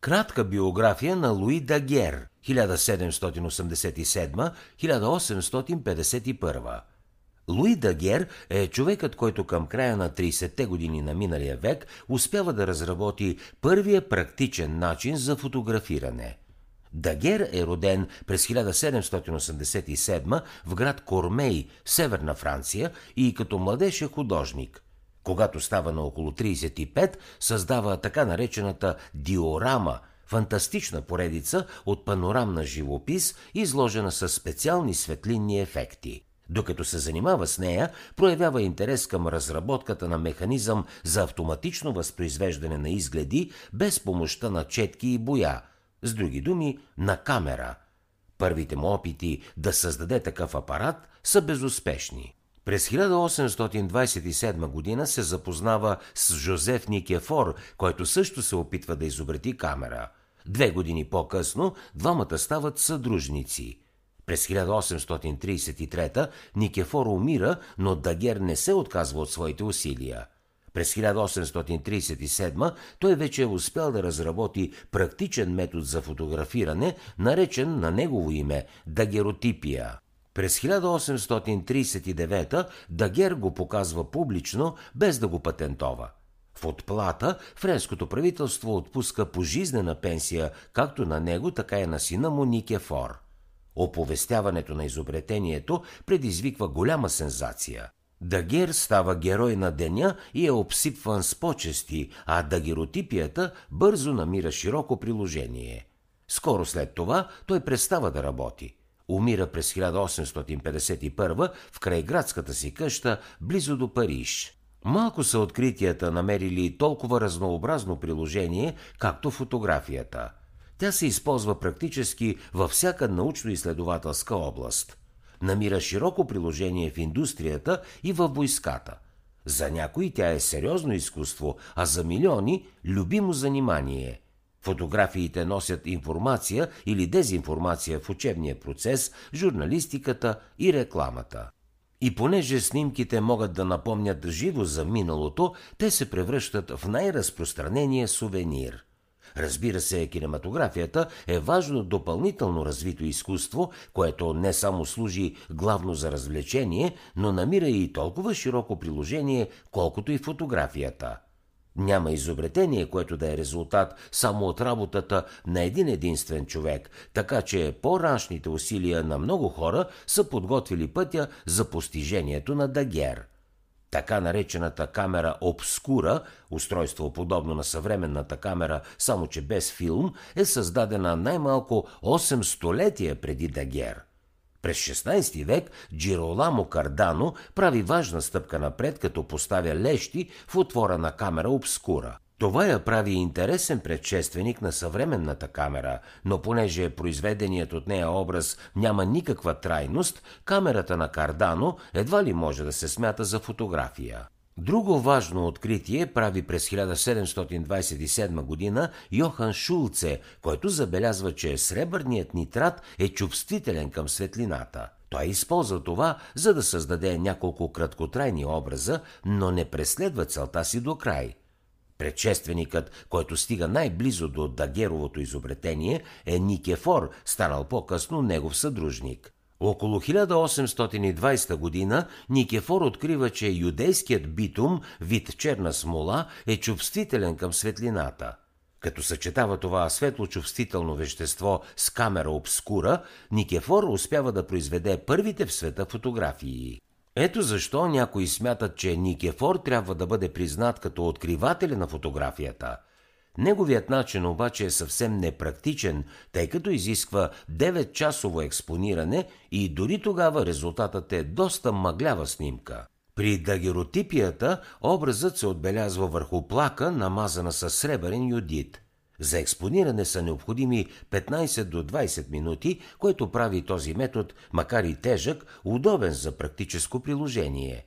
Кратка биография на Луи Дагер 1787-1851 Луи Дагер е човекът, който към края на 30-те години на миналия век успява да разработи първия практичен начин за фотографиране. Дагер е роден през 1787 в град Кормей, северна Франция и като младеж е художник. Когато става на около 35, създава така наречената диорама – фантастична поредица от панорамна живопис, изложена с специални светлинни ефекти. Докато се занимава с нея, проявява интерес към разработката на механизъм за автоматично възпроизвеждане на изгледи без помощта на четки и боя, с други думи, на камера. Първите му опити да създаде такъв апарат са безуспешни. През 1827 година се запознава с Жозеф Никефор, който също се опитва да изобрети камера. Две години по-късно двамата стават съдружници – през 1833 Никефор умира, но Дагер не се отказва от своите усилия. През 1837 той вече е успял да разработи практичен метод за фотографиране, наречен на негово име дагеротипия. През 1839 Дагер го показва публично, без да го патентова. В отплата френското правителство отпуска пожизнена пенсия както на него, така и на сина му Никефор – Оповестяването на изобретението предизвиква голяма сензация. Дагер става герой на деня и е обсипван с почести, а дагеротипията бързо намира широко приложение. Скоро след това той престава да работи. Умира през 1851 в крайградската си къща, близо до Париж. Малко са откритията намерили толкова разнообразно приложение, както фотографията – тя се използва практически във всяка научно-изследователска област. Намира широко приложение в индустрията и в войската. За някои тя е сериозно изкуство, а за милиони – любимо занимание. Фотографиите носят информация или дезинформация в учебния процес, журналистиката и рекламата. И понеже снимките могат да напомнят живо за миналото, те се превръщат в най-разпространения сувенир – Разбира се, кинематографията е важно допълнително развито изкуство, което не само служи главно за развлечение, но намира и толкова широко приложение, колкото и фотографията. Няма изобретение, което да е резултат само от работата на един единствен човек, така че по-раншните усилия на много хора са подготвили пътя за постижението на Дагер – така наречената камера обскура, устройство подобно на съвременната камера, само че без филм, е създадена най-малко 8 столетия преди Дагер. През 16 век Джироламо Кардано прави важна стъпка напред, като поставя лещи в отвора на камера обскура – това я прави интересен предшественик на съвременната камера, но понеже произведеният от нея образ няма никаква трайност, камерата на Кардано едва ли може да се смята за фотография. Друго важно откритие прави през 1727 година Йохан Шулце, който забелязва, че сребърният нитрат е чувствителен към светлината. Той използва това, за да създаде няколко краткотрайни образа, но не преследва целта си до край – Предшественикът, който стига най-близо до Дагеровото изобретение, е Никефор, станал по-късно негов съдружник. Около 1820 година Никефор открива, че юдейският битум, вид черна смола, е чувствителен към светлината. Като съчетава това светло-чувствително вещество с камера обскура, Никефор успява да произведе първите в света фотографии. Ето защо някои смятат, че Никефор трябва да бъде признат като откривателя на фотографията. Неговият начин обаче е съвсем непрактичен, тъй като изисква 9-часово експониране и дори тогава резултатът е доста мъглява снимка. При дагеротипията образът се отбелязва върху плака, намазана с сребърен юдит – за експониране са необходими 15 до 20 минути, което прави този метод, макар и тежък, удобен за практическо приложение.